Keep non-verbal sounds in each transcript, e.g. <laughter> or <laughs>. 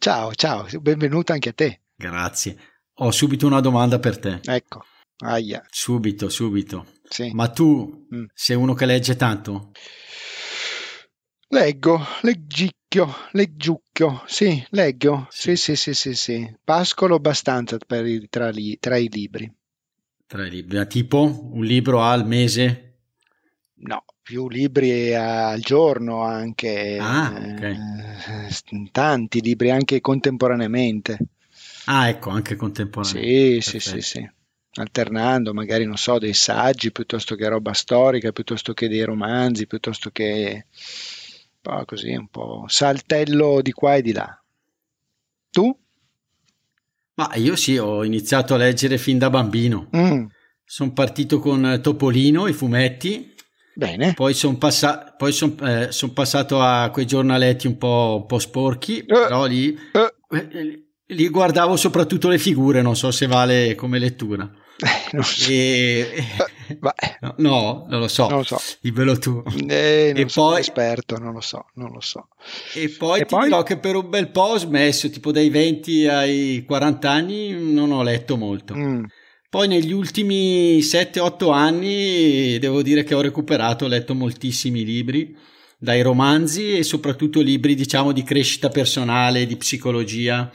Ciao, ciao, benvenuto anche a te. Grazie. Ho subito una domanda per te. Ecco, aia. Subito, subito. Sì. Ma tu mm. sei uno che legge tanto? Leggo, leggicchio, leggiucchio, sì, leggo, sì, sì, sì, sì, sì. Pascolo abbastanza per i, tra, li, tra i libri. Tra i libri, tipo un libro al mese? No, più libri al giorno anche. Ah. Eh, tanti libri anche contemporaneamente. Ah, ecco, anche contemporaneamente. Sì, Perfetto. sì, sì, sì alternando magari non so dei saggi piuttosto che roba storica piuttosto che dei romanzi piuttosto che un così un po' saltello di qua e di là tu? ma io sì ho iniziato a leggere fin da bambino mm. sono partito con Topolino i fumetti Bene. Poi sono passa- son, eh, son passato a quei giornaletti un po', un po sporchi, eh, però lì, eh. lì guardavo soprattutto le figure, non so se vale come lettura. Eh, non so. E... no, no, non lo so. Non lo so. Dimmelo tu. Eh, non e sono poi... esperto, non lo so, non lo so. E poi e ti poi... dirò che per un bel po' ho smesso, tipo dai 20 ai 40 anni non ho letto molto. Mm. Poi negli ultimi 7-8 anni devo dire che ho recuperato, ho letto moltissimi libri, dai romanzi e soprattutto libri diciamo di crescita personale, di psicologia,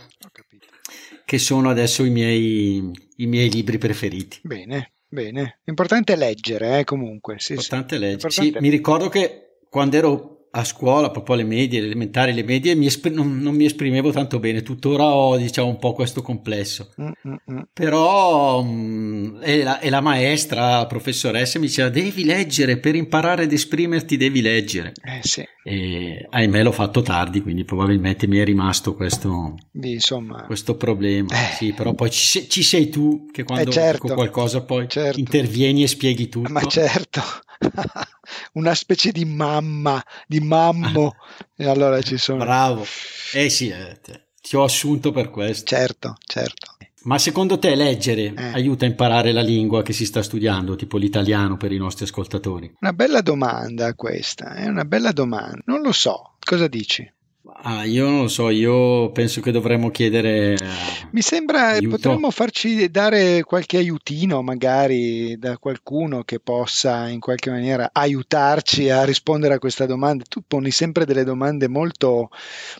che sono adesso i miei, i miei libri preferiti. Bene, bene. Importante leggere, eh, comunque. Sì, Importante sì. leggere. Importante... Sì, mi ricordo che quando ero a scuola, proprio alle medie, le elementari, le medie, mi espr- non, non, mi esprimevo tanto bene, tuttora ho diciamo un po' questo complesso. Mm-mm. Però mh, mm, e, la, e, la, maestra, la professoressa mi diceva devi leggere, per imparare ad esprimerti devi leggere. Eh sì. E ahimè l'ho fatto tardi, quindi probabilmente mi è rimasto questo, Insomma. questo problema. Eh. Sì, però poi ci, ci, sei tu che quando eh certo. dico qualcosa poi certo. intervieni e spieghi tutto. Ma certo. <laughs> una specie di mamma, di mammo. <laughs> e allora ci sono. Bravo. Eh sì, eh, ti ho assunto per questo. Certo, certo. Ma secondo te leggere eh. aiuta a imparare la lingua che si sta studiando, tipo l'italiano per i nostri ascoltatori? Una bella domanda questa, è una bella domanda. Non lo so, cosa dici? Ah, io non lo so, io penso che dovremmo chiedere. Mi sembra aiuto. potremmo farci dare qualche aiutino, magari da qualcuno che possa in qualche maniera aiutarci a rispondere a questa domanda. Tu poni sempre delle domande molto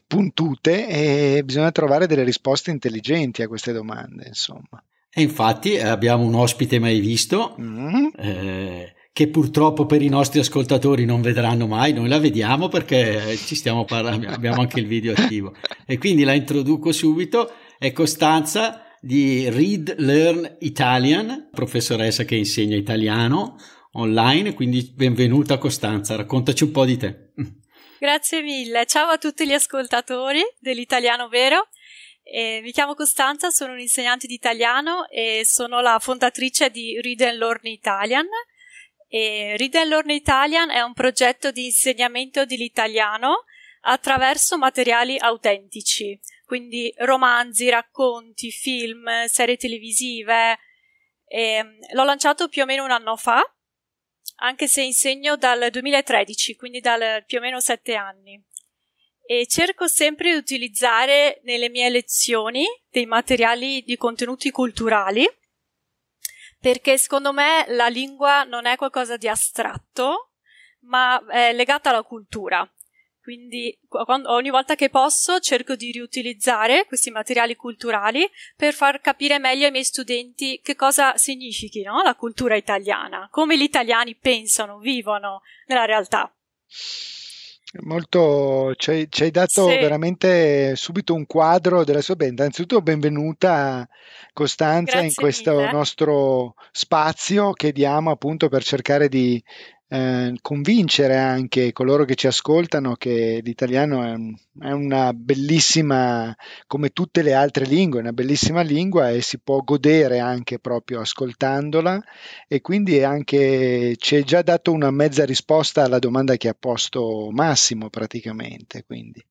puntute e bisogna trovare delle risposte intelligenti a queste domande, insomma. E infatti abbiamo un ospite mai visto. Mm. Eh, che purtroppo per i nostri ascoltatori non vedranno mai, noi la vediamo perché ci stiamo parlando, abbiamo anche il video attivo. E quindi la introduco subito, è Costanza di Read Learn Italian, professoressa che insegna italiano online, quindi benvenuta Costanza, raccontaci un po' di te. Grazie mille, ciao a tutti gli ascoltatori dell'italiano vero. Eh, mi chiamo Costanza, sono un'insegnante di italiano e sono la fondatrice di Read and Learn Italian, e Read and Learn Italian è un progetto di insegnamento dell'italiano attraverso materiali autentici, quindi romanzi, racconti, film, serie televisive. E l'ho lanciato più o meno un anno fa, anche se insegno dal 2013, quindi da più o meno sette anni. E cerco sempre di utilizzare nelle mie lezioni dei materiali di contenuti culturali perché secondo me la lingua non è qualcosa di astratto, ma è legata alla cultura. Quindi ogni volta che posso cerco di riutilizzare questi materiali culturali per far capire meglio ai miei studenti che cosa significhi no? la cultura italiana, come gli italiani pensano, vivono nella realtà. Molto, ci hai, ci hai dato sì. veramente subito un quadro della sua band. Innanzitutto benvenuta Costanza Grazie in questo mille. nostro spazio che diamo appunto per cercare di eh, convincere anche coloro che ci ascoltano che l'italiano è, un, è, una bellissima, come tutte le altre lingue, una bellissima lingua e si può godere anche proprio ascoltandola e quindi anche ci è già dato una mezza risposta alla domanda che ha posto Massimo praticamente. Quindi.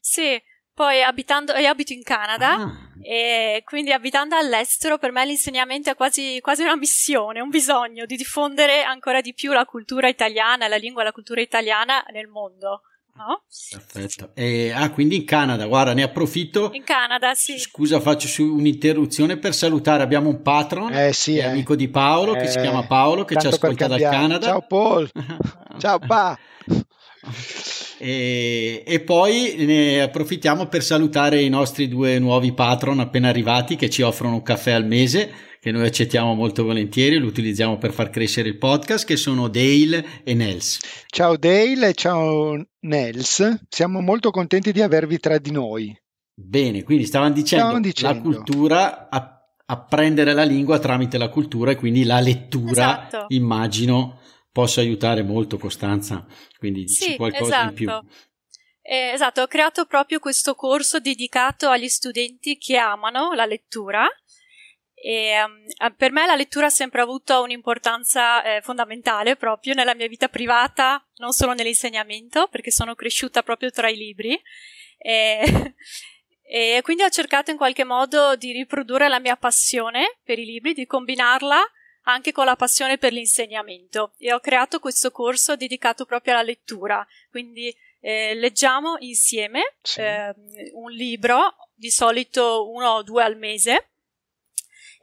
Sì, poi abitando, io abito in Canada ah. e quindi abitando all'estero per me l'insegnamento è quasi, quasi, una missione, un bisogno di diffondere ancora di più la cultura italiana, la lingua e la cultura italiana nel mondo. No? Perfetto. E, ah, quindi in Canada, guarda, ne approfitto. In Canada, sì. Scusa, faccio su un'interruzione per salutare. Abbiamo un patron, eh, sì, eh. amico di Paolo, eh, che si eh, chiama Paolo, che ci ascolta dal Canada. Ciao Paul. <laughs> Ciao Pa. <laughs> E, e, poi ne approfittiamo per salutare i nostri due nuovi patron appena arrivati che ci offrono un caffè al mese che noi accettiamo molto volentieri, lo utilizziamo per far crescere il podcast, che sono Dale e Nels. Ciao Dale e ciao Nels, siamo molto contenti di avervi tra di noi. Bene, quindi stavamo dicendo, stavamo dicendo. la cultura, apprendere la lingua tramite la cultura e quindi la lettura, esatto. immagino, possa aiutare molto Costanza, quindi dici sì, qualcosa esatto. in più. Eh, esatto, ho creato proprio questo corso dedicato agli studenti che amano la lettura. E, um, per me la lettura ha sempre avuto un'importanza eh, fondamentale proprio nella mia vita privata, non solo nell'insegnamento, perché sono cresciuta proprio tra i libri. E, <laughs> e quindi ho cercato in qualche modo di riprodurre la mia passione per i libri, di combinarla anche con la passione per l'insegnamento e ho creato questo corso dedicato proprio alla lettura. Quindi eh, leggiamo insieme sì. eh, un libro, di solito uno o due al mese.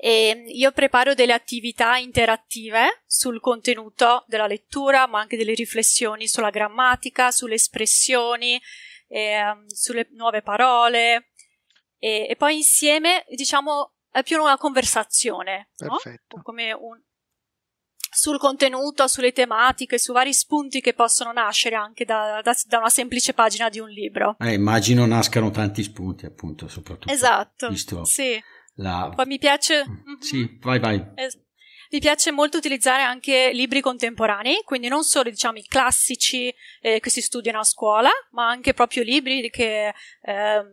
E io preparo delle attività interattive sul contenuto della lettura, ma anche delle riflessioni sulla grammatica, sulle espressioni, eh, sulle nuove parole. E, e poi insieme, diciamo, è più una conversazione, Perfetto. No? Come un, sul contenuto, sulle tematiche, su vari spunti che possono nascere anche da, da, da una semplice pagina di un libro. Eh, immagino nascano tanti spunti, appunto, soprattutto. Esatto. Visto sì. La... Poi mi piace. Mm, sì, vai, vai. Es- mi piace molto utilizzare anche libri contemporanei, quindi non solo diciamo i classici eh, che si studiano a scuola, ma anche proprio libri che, eh,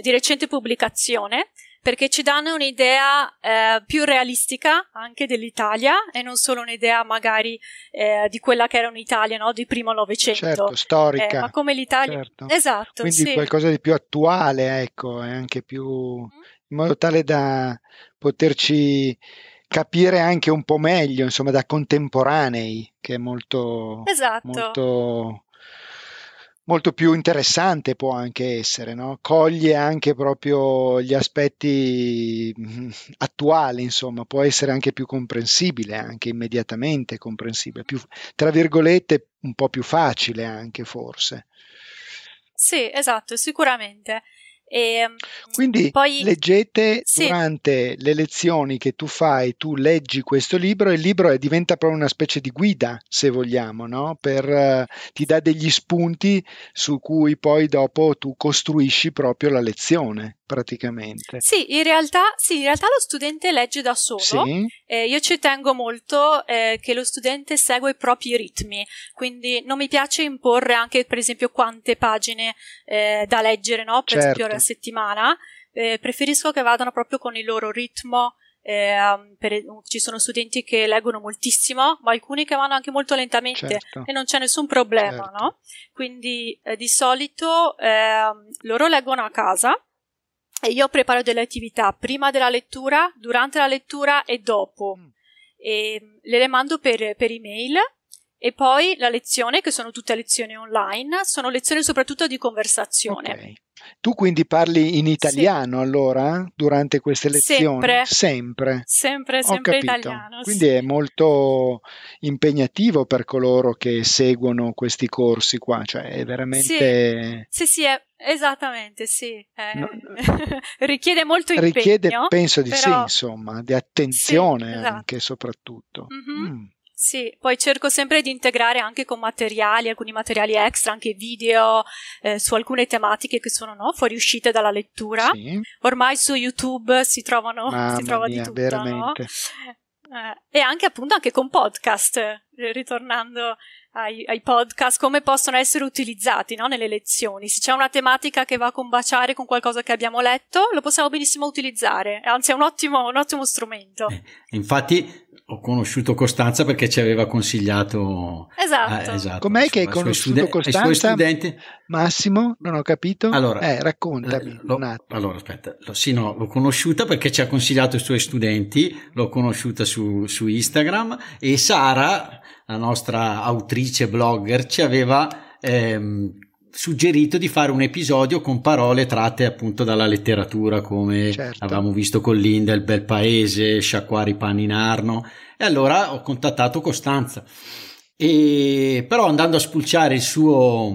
di recente pubblicazione perché ci danno un'idea eh, più realistica anche dell'Italia e non solo un'idea magari eh, di quella che era un'Italia no? di primo Novecento. Certo, storica. Eh, ma come l'Italia... Certo. Esatto. Quindi sì. qualcosa di più attuale, ecco, e anche più... Mm. in modo tale da poterci capire anche un po' meglio, insomma, da contemporanei, che è molto... Esatto. Molto molto più interessante può anche essere, no? coglie anche proprio gli aspetti mm, attuali, insomma, può essere anche più comprensibile, anche immediatamente comprensibile, più, tra virgolette un po' più facile anche forse. Sì, esatto, sicuramente. E, ehm, Quindi poi, leggete sì. durante le lezioni che tu fai, tu leggi questo libro e il libro è, diventa proprio una specie di guida, se vogliamo, no? per, uh, ti dà degli spunti su cui poi dopo tu costruisci proprio la lezione praticamente. Sì, in realtà, sì, in realtà lo studente legge da solo. Sì. Eh, io ci tengo molto eh, che lo studente segua i propri ritmi, quindi non mi piace imporre anche, per esempio, quante pagine eh, da leggere, no? Per certo. esempio, settimana. Eh, preferisco che vadano proprio con il loro ritmo. Eh, per, ci sono studenti che leggono moltissimo, ma alcuni che vanno anche molto lentamente certo. e non c'è nessun problema, certo. no? Quindi eh, di solito ehm, loro leggono a casa e io preparo delle attività prima della lettura, durante la lettura e dopo. Mm. E le, le mando per, per email e poi la lezione, che sono tutte lezioni online, sono lezioni soprattutto di conversazione. Okay. Tu quindi parli in italiano sì. allora durante queste lezioni? Sempre. Sempre, sempre, sempre italiano. Quindi sì. è molto impegnativo per coloro che seguono questi corsi qua, cioè è veramente... Sì, sì, sì è, esattamente, sì. Eh, no, <laughs> richiede molto impegno. Richiede, penso di però... sì, insomma, di attenzione esatto. anche soprattutto. Mm-hmm. Mm. Sì, poi cerco sempre di integrare anche con materiali, alcuni materiali extra, anche video eh, su alcune tematiche che sono no, fuoriuscite dalla lettura. Sì. Ormai su YouTube si trovano si trova mia, di tutto, veramente. No? Eh, e anche appunto anche con podcast, eh, ritornando ai, ai, podcast, come possono essere utilizzati no, nelle lezioni. Se c'è una tematica che va a combaciare con qualcosa che abbiamo letto, lo possiamo benissimo utilizzare, anzi è un ottimo, un ottimo strumento. Eh, infatti ho conosciuto Costanza perché ci aveva consigliato. Esatto. Eh, esatto Com'è che hai conosciuto studen- Costanza? Studenti... Massimo, non ho capito. Allora, eh, raccontami. Lo, allora, aspetta, lo, sì, no, l'ho conosciuta perché ci ha consigliato i suoi studenti, l'ho conosciuta su, su Instagram e Sara, la nostra autrice blogger, ci aveva ehm, suggerito di fare un episodio con parole tratte appunto dalla letteratura come certo. avevamo visto con Linda, il bel paese, sciacquare i panni in arno e allora ho contattato Costanza e però andando a spulciare il suo,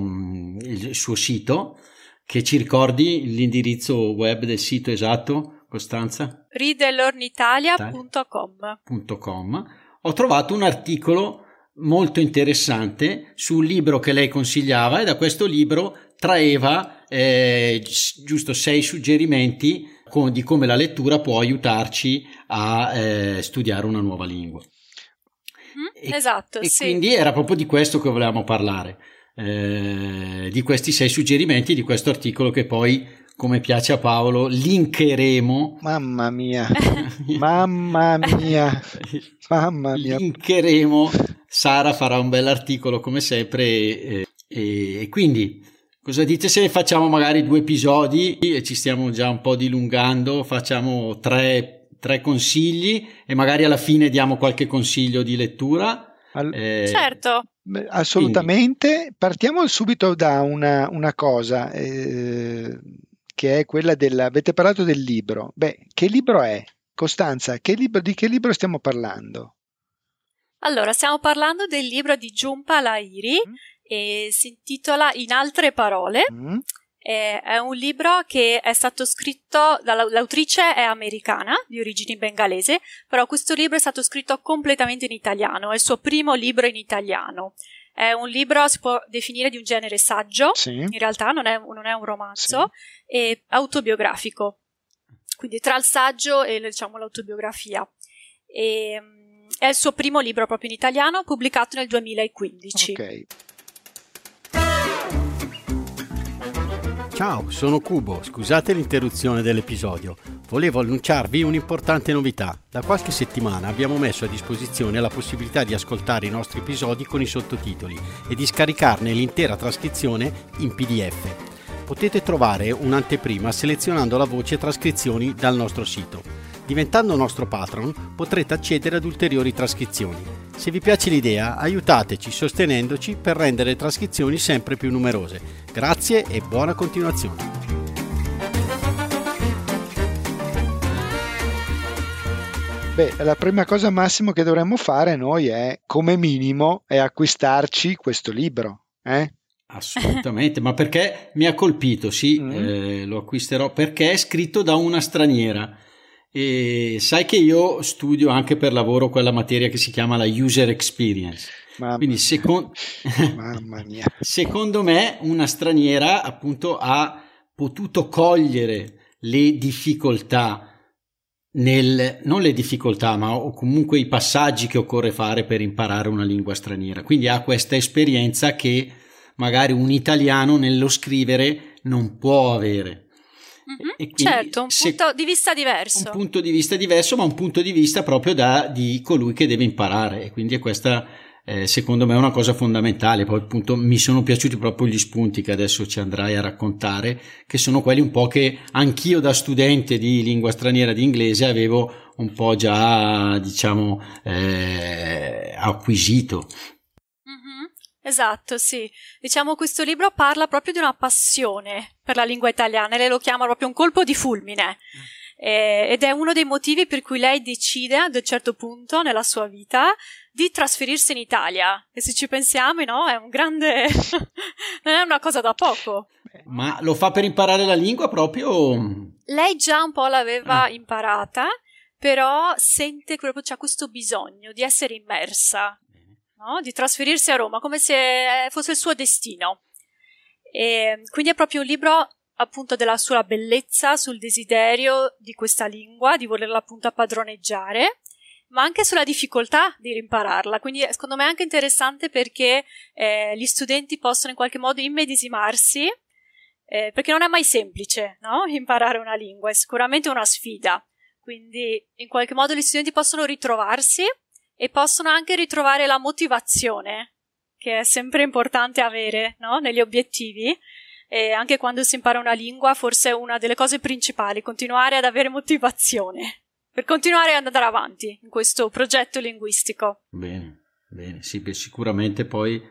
il suo sito che ci ricordi l'indirizzo web del sito esatto Costanza? ridelornitalia.com ho trovato un articolo molto interessante su un libro che lei consigliava e da questo libro traeva eh, giusto sei suggerimenti con, di come la lettura può aiutarci a eh, studiare una nuova lingua. Mm, e, esatto, e sì. quindi era proprio di questo che volevamo parlare, eh, di questi sei suggerimenti, di questo articolo che poi come piace a Paolo, linkeremo. Mamma mia, <laughs> mamma mia, <laughs> mamma mia. Linkeremo Sara farà un bell'articolo come sempre e, e, e, quindi cosa dite se facciamo magari due episodi e ci stiamo già un po' dilungando, facciamo tre, tre consigli e magari alla fine diamo qualche consiglio di lettura. All- eh, certo. Assolutamente. Quindi. Partiamo subito da una, una cosa. Eh, che è quella del... avete parlato del libro. Beh, che libro è? Costanza, che libro, di che libro stiamo parlando? Allora, stiamo parlando del libro di Jhumpa Lahiri mm. e si intitola In altre parole. Mm. È un libro che è stato scritto dall'autrice è americana di origini bengalese, però questo libro è stato scritto completamente in italiano, è il suo primo libro in italiano. È un libro, si può definire di un genere saggio, sì. in realtà non è, non è un romanzo, sì. e autobiografico, quindi tra il saggio e diciamo, l'autobiografia. E, è il suo primo libro proprio in italiano, pubblicato nel 2015. Ok. Ciao, sono Cubo, scusate l'interruzione dell'episodio. Volevo annunciarvi un'importante novità. Da qualche settimana abbiamo messo a disposizione la possibilità di ascoltare i nostri episodi con i sottotitoli e di scaricarne l'intera trascrizione in PDF. Potete trovare un'anteprima selezionando la voce trascrizioni dal nostro sito. Diventando nostro patron potrete accedere ad ulteriori trascrizioni. Se vi piace l'idea, aiutateci sostenendoci per rendere le trascrizioni sempre più numerose. Grazie e buona continuazione. Beh, la prima cosa massimo che dovremmo fare noi è, come minimo, è acquistarci questo libro. Eh? Assolutamente, ma perché mi ha colpito, sì, mm. eh, lo acquisterò perché è scritto da una straniera e sai che io studio anche per lavoro quella materia che si chiama la user experience. Mamma Quindi secon- <laughs> secondo me una straniera appunto ha potuto cogliere le difficoltà nel, non le difficoltà, ma comunque i passaggi che occorre fare per imparare una lingua straniera. Quindi ha questa esperienza che magari un italiano nello scrivere non può avere. Mm-hmm, certo, un se, punto di vista diverso. Un punto di vista diverso, ma un punto di vista proprio da, di colui che deve imparare. E quindi è questa, eh, secondo me, una cosa fondamentale. Poi, appunto, mi sono piaciuti proprio gli spunti che adesso ci andrai a raccontare, che sono quelli un po' che anch'io da studente di lingua straniera di inglese avevo un po' già, diciamo, eh, acquisito. Esatto, sì. Diciamo questo libro parla proprio di una passione per la lingua italiana, lei lo chiama proprio un colpo di fulmine. Mm. Eh, ed è uno dei motivi per cui lei decide ad un certo punto nella sua vita di trasferirsi in Italia. E se ci pensiamo, no, è un grande. <laughs> non è una cosa da poco. Ma lo fa per imparare la lingua proprio? Lei già un po' l'aveva ah. imparata, però sente proprio c'è questo bisogno di essere immersa no? di trasferirsi a Roma come se fosse il suo destino. E quindi è proprio un libro appunto della sua bellezza, sul desiderio di questa lingua, di volerla appunto appadroneggiare ma anche sulla difficoltà di impararla. Quindi secondo me è anche interessante perché eh, gli studenti possono in qualche modo immedesimarsi, eh, perché non è mai semplice no? <laughs> imparare una lingua, è sicuramente una sfida. Quindi in qualche modo gli studenti possono ritrovarsi e possono anche ritrovare la motivazione, che è sempre importante avere no? negli obiettivi. E anche quando si impara una lingua, forse è una delle cose principali, continuare ad avere motivazione per continuare ad andare avanti in questo progetto linguistico. Bene, bene, sì, beh, sicuramente poi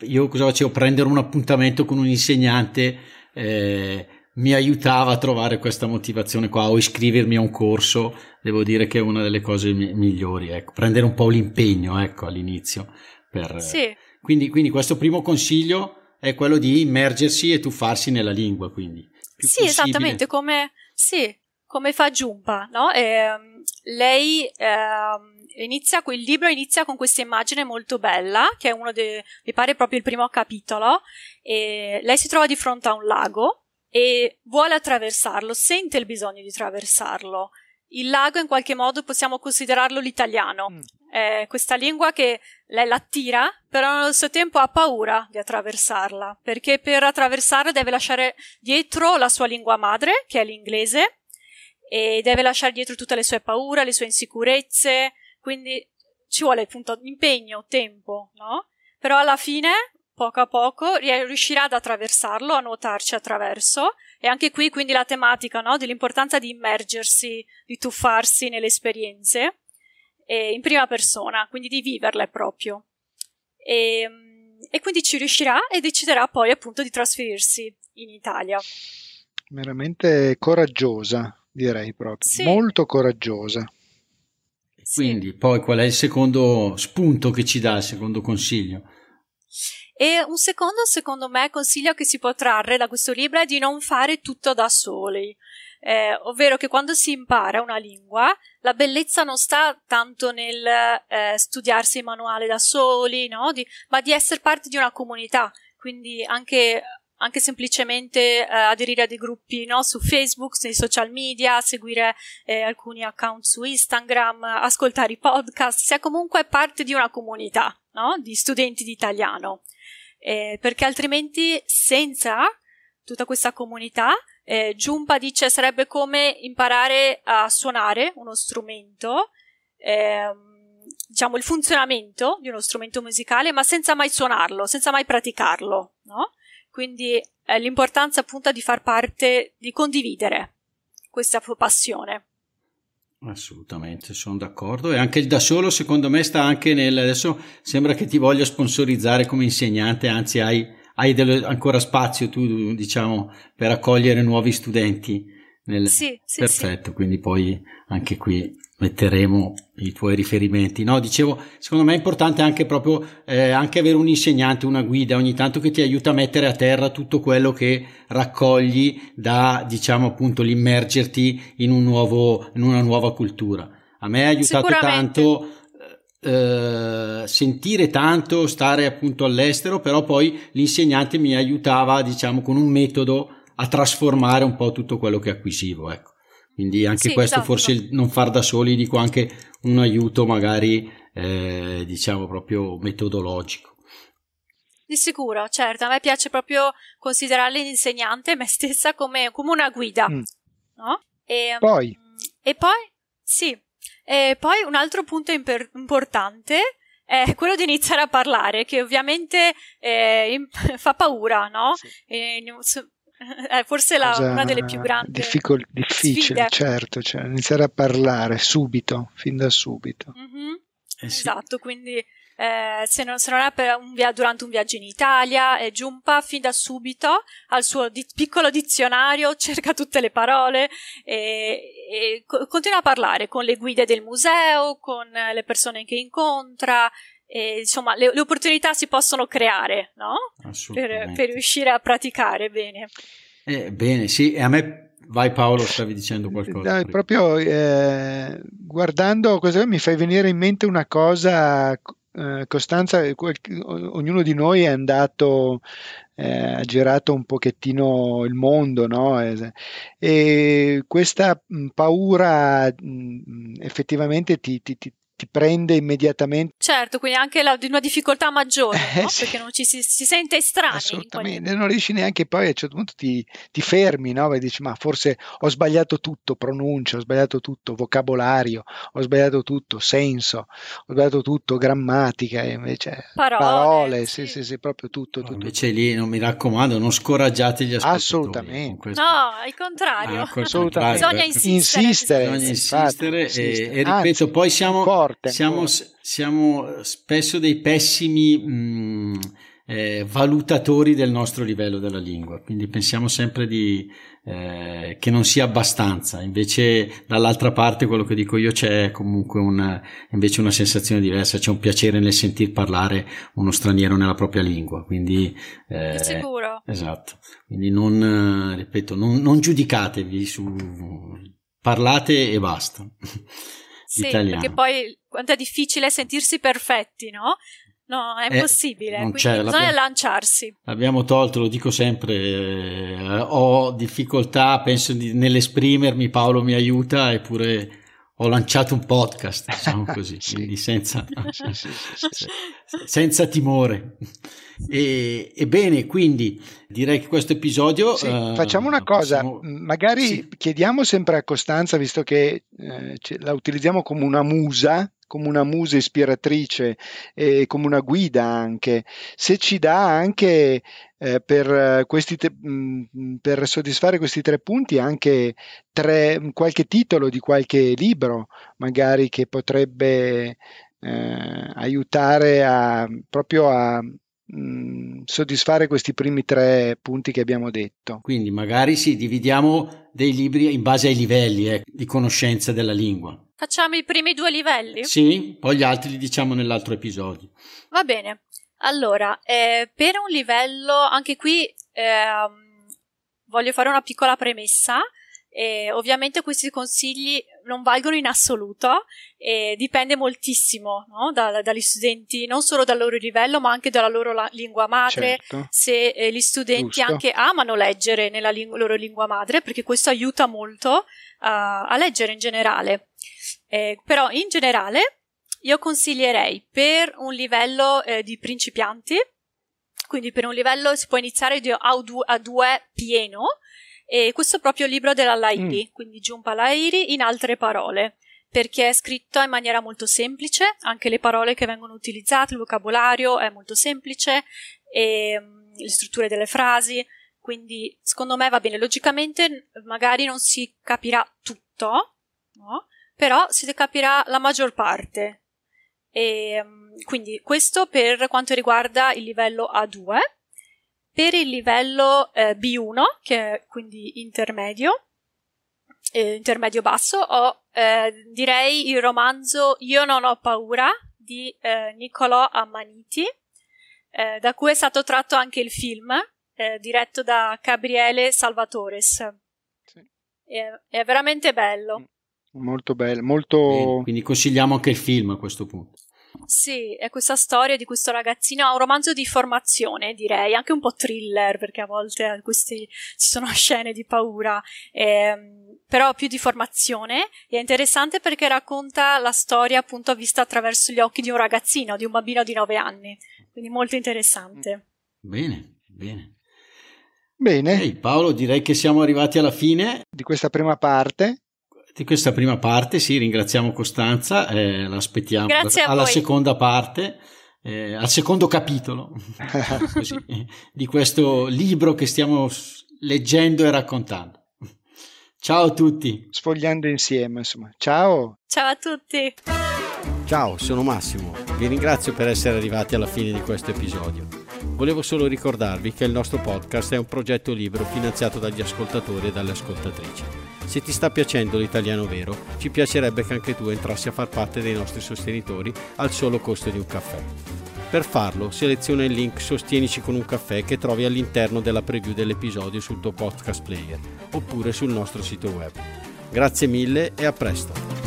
io cosa facevo? Prendere un appuntamento con un insegnante eh, mi aiutava a trovare questa motivazione qua o iscrivermi a un corso, devo dire che è una delle cose mi- migliori, ecco, prendere un po' l'impegno ecco, all'inizio. Per, sì. quindi, quindi questo primo consiglio è quello di immergersi e tuffarsi nella lingua, quindi. Più sì, possibile. esattamente, come, sì, come fa Giumpa, no? E, um, lei eh, inizia, il libro inizia con questa immagine molto bella, che è uno dei, mi pare proprio il primo capitolo, e lei si trova di fronte a un lago e vuole attraversarlo, sente il bisogno di attraversarlo. Il lago in qualche modo possiamo considerarlo l'italiano, mm. è questa lingua che lei l'attira, però allo stesso tempo ha paura di attraversarla, perché per attraversarla deve lasciare dietro la sua lingua madre, che è l'inglese, e deve lasciare dietro tutte le sue paure, le sue insicurezze, quindi ci vuole appunto impegno, tempo, no? Però alla fine, poco a poco, riuscirà ad attraversarlo, a nuotarci attraverso, e anche qui quindi la tematica, no? Dell'importanza di immergersi, di tuffarsi nelle esperienze, in prima persona, quindi di viverle proprio. E, e quindi ci riuscirà e deciderà poi appunto di trasferirsi in Italia. Veramente coraggiosa direi proprio, sì. molto coraggiosa. Quindi, poi qual è il secondo spunto che ci dà, il secondo consiglio? E un secondo, secondo me, consiglio che si può trarre da questo libro è di non fare tutto da soli. Eh, ovvero che quando si impara una lingua, la bellezza non sta tanto nel eh, studiarsi il manuale da soli, no? di, ma di essere parte di una comunità. Quindi anche anche semplicemente eh, aderire a dei gruppi no, su Facebook, sui social media, seguire eh, alcuni account su Instagram, ascoltare i podcast, sia comunque parte di una comunità no, di studenti di italiano. Eh, perché altrimenti senza tutta questa comunità, eh, Giumpa dice sarebbe come imparare a suonare uno strumento, ehm, diciamo il funzionamento di uno strumento musicale, ma senza mai suonarlo, senza mai praticarlo, no? Quindi eh, l'importanza appunto di far parte, di condividere questa passione. Assolutamente, sono d'accordo. E anche il da solo, secondo me, sta anche nel. Adesso sembra che ti voglia sponsorizzare come insegnante, anzi, hai, hai dello, ancora spazio tu, diciamo, per accogliere nuovi studenti. Nel... Sì, sì, Perfetto, sì. quindi poi anche qui metteremo i tuoi riferimenti. No, dicevo, secondo me è importante anche proprio eh, anche avere un insegnante, una guida ogni tanto che ti aiuta a mettere a terra tutto quello che raccogli da, diciamo appunto, l'immergerti in un nuovo, in una nuova cultura. A me ha aiutato tanto eh, sentire tanto, stare appunto all'estero, però poi l'insegnante mi aiutava, diciamo, con un metodo a trasformare un po' tutto quello che acquisivo, ecco. Quindi anche sì, questo esatto. forse il non far da soli, dico anche un aiuto magari eh, diciamo proprio metodologico. Di sicuro, certo, a me piace proprio considerare l'insegnante, me stessa, come, come una guida. Mm. No? E, poi. E poi, sì, e poi un altro punto imper- importante è <laughs> quello di iniziare a parlare, che ovviamente eh, <laughs> fa paura, no? Sì. E, <laughs> eh, forse la, una delle più grandi difficol- difficile, sfide. certo, cioè iniziare a parlare subito, fin da subito. Mm-hmm. Eh sì. Esatto, quindi eh, se, non, se, non, è un via- durante un viaggio in Italia, eh, Giumpa fin da subito al suo di- piccolo dizionario, <laughs> cerca tutte le parole e, e co- continua a parlare con le guide del museo, con le persone che incontra, e, insomma, le, le, opportunità si possono creare, no? Per, per, riuscire a praticare bene. Eh, bene, sì, e a me Vai Paolo, stavi dicendo qualcosa. No, proprio eh, guardando questo mi fai venire in mente una cosa, eh, Costanza, quel, ognuno di noi è andato, eh, ha girato un pochettino il mondo, no? e questa paura mh, effettivamente ti, ti, ti prende immediatamente. Certo, quindi anche la, di una difficoltà maggiore, <laughs> eh, no? sì. perché non ci si, si sente estranei. Assolutamente, non riesci neanche poi a un certo punto ti, ti fermi no? e dici ma forse ho sbagliato tutto, pronuncia, ho sbagliato tutto, vocabolario, ho sbagliato tutto, senso, ho sbagliato tutto, grammatica, invece parole, parole sì. sì, sì, sì, proprio tutto. tutto invece lì non mi raccomando, non scoraggiate gli ascoltatori. Assolutamente. No, al contrario. Ah, Assolutamente. Bisogna insistere. insistere, Bisogna insistere, insistere. E, e, ripeto, Anzi, poi siamo forte, siamo, siamo, spesso dei pessimi mh, mm, eh, valutatori del nostro livello della lingua, quindi pensiamo sempre di, eh, che non sia abbastanza, invece dall'altra parte quello che dico io c'è comunque una, invece una sensazione diversa, c'è un piacere nel sentir parlare uno straniero nella propria lingua, quindi eh, sicuro. Esatto, quindi non, ripeto, non, non giudicatevi su, parlate e basta. Sì, italiano. perché poi quanto è difficile sentirsi perfetti, no? No, è eh, impossibile, non quindi bisogna lanciarsi. Abbiamo tolto, lo dico sempre, eh, ho difficoltà, penso di, nell'esprimermi, Paolo mi aiuta, eppure ho lanciato un podcast, diciamo <laughs> così, sì. quindi senza, <laughs> senza timore. E, ebbene, quindi direi che questo episodio... Sì, uh, facciamo una cosa, possiamo... magari sì. chiediamo sempre a Costanza, visto che eh, la utilizziamo come una musa, come una musa ispiratrice e come una guida anche, se ci dà anche eh, per, questi te- mh, per soddisfare questi tre punti anche tre, qualche titolo di qualche libro magari che potrebbe eh, aiutare a, proprio a mh, soddisfare questi primi tre punti che abbiamo detto. Quindi magari sì, dividiamo dei libri in base ai livelli eh, di conoscenza della lingua. Facciamo i primi due livelli? Sì, poi gli altri li diciamo nell'altro episodio. Va bene. Allora, eh, per un livello, anche qui eh, voglio fare una piccola premessa. Eh, ovviamente questi consigli non valgono in assoluto e dipende moltissimo no? da, dagli studenti, non solo dal loro livello, ma anche dalla loro la- lingua madre. Certo. Se eh, gli studenti Giusto. anche amano leggere nella ling- loro lingua madre, perché questo aiuta molto a, a leggere in generale. Eh, però in generale io consiglierei per un livello eh, di principianti, quindi per un livello si può iniziare di A2 pieno, e questo è proprio il libro della Lairi, mm. quindi Giunpa Lairi in altre parole, perché è scritto in maniera molto semplice, anche le parole che vengono utilizzate, il vocabolario è molto semplice, e um, le strutture delle frasi, quindi secondo me va bene. Logicamente magari non si capirà tutto, no? però si capirà la maggior parte. E, mm, quindi questo per quanto riguarda il livello A2. Per il livello eh, B1, che è quindi intermedio, eh, intermedio basso, ho eh, direi il romanzo Io non ho paura di eh, Niccolò Ammaniti, eh, da cui è stato tratto anche il film, eh, diretto da Gabriele Salvatores. Sì. È, è veramente bello. Mm molto bello, molto... Bene, quindi consigliamo anche il film a questo punto. Sì, è questa storia di questo ragazzino, è un romanzo di formazione, direi, anche un po' thriller, perché a volte questi, ci sono <laughs> scene di paura, ehm, però più di formazione. E è interessante perché racconta la storia appunto vista attraverso gli occhi di un ragazzino, di un bambino di 9 anni. Quindi molto interessante. Bene, bene. Bene. Ehi, Paolo, direi che siamo arrivati alla fine di questa prima parte di questa prima parte, sì, ringraziamo Costanza, eh, l'aspettiamo alla voi. seconda parte, eh, al secondo capitolo <laughs> <laughs> così, di questo libro che stiamo leggendo e raccontando. Ciao a tutti. Sfogliando insieme, insomma. Ciao. Ciao a tutti. Ciao, sono Massimo. Vi ringrazio per essere arrivati alla fine di questo episodio. Volevo solo ricordarvi che il nostro podcast è un progetto libero finanziato dagli ascoltatori e dalle ascoltatrici. Se ti sta piacendo l'italiano vero, ci piacerebbe che anche tu entrassi a far parte dei nostri sostenitori al solo costo di un caffè. Per farlo, seleziona il link Sostienici con un caffè che trovi all'interno della preview dell'episodio sul tuo podcast player oppure sul nostro sito web. Grazie mille e a presto!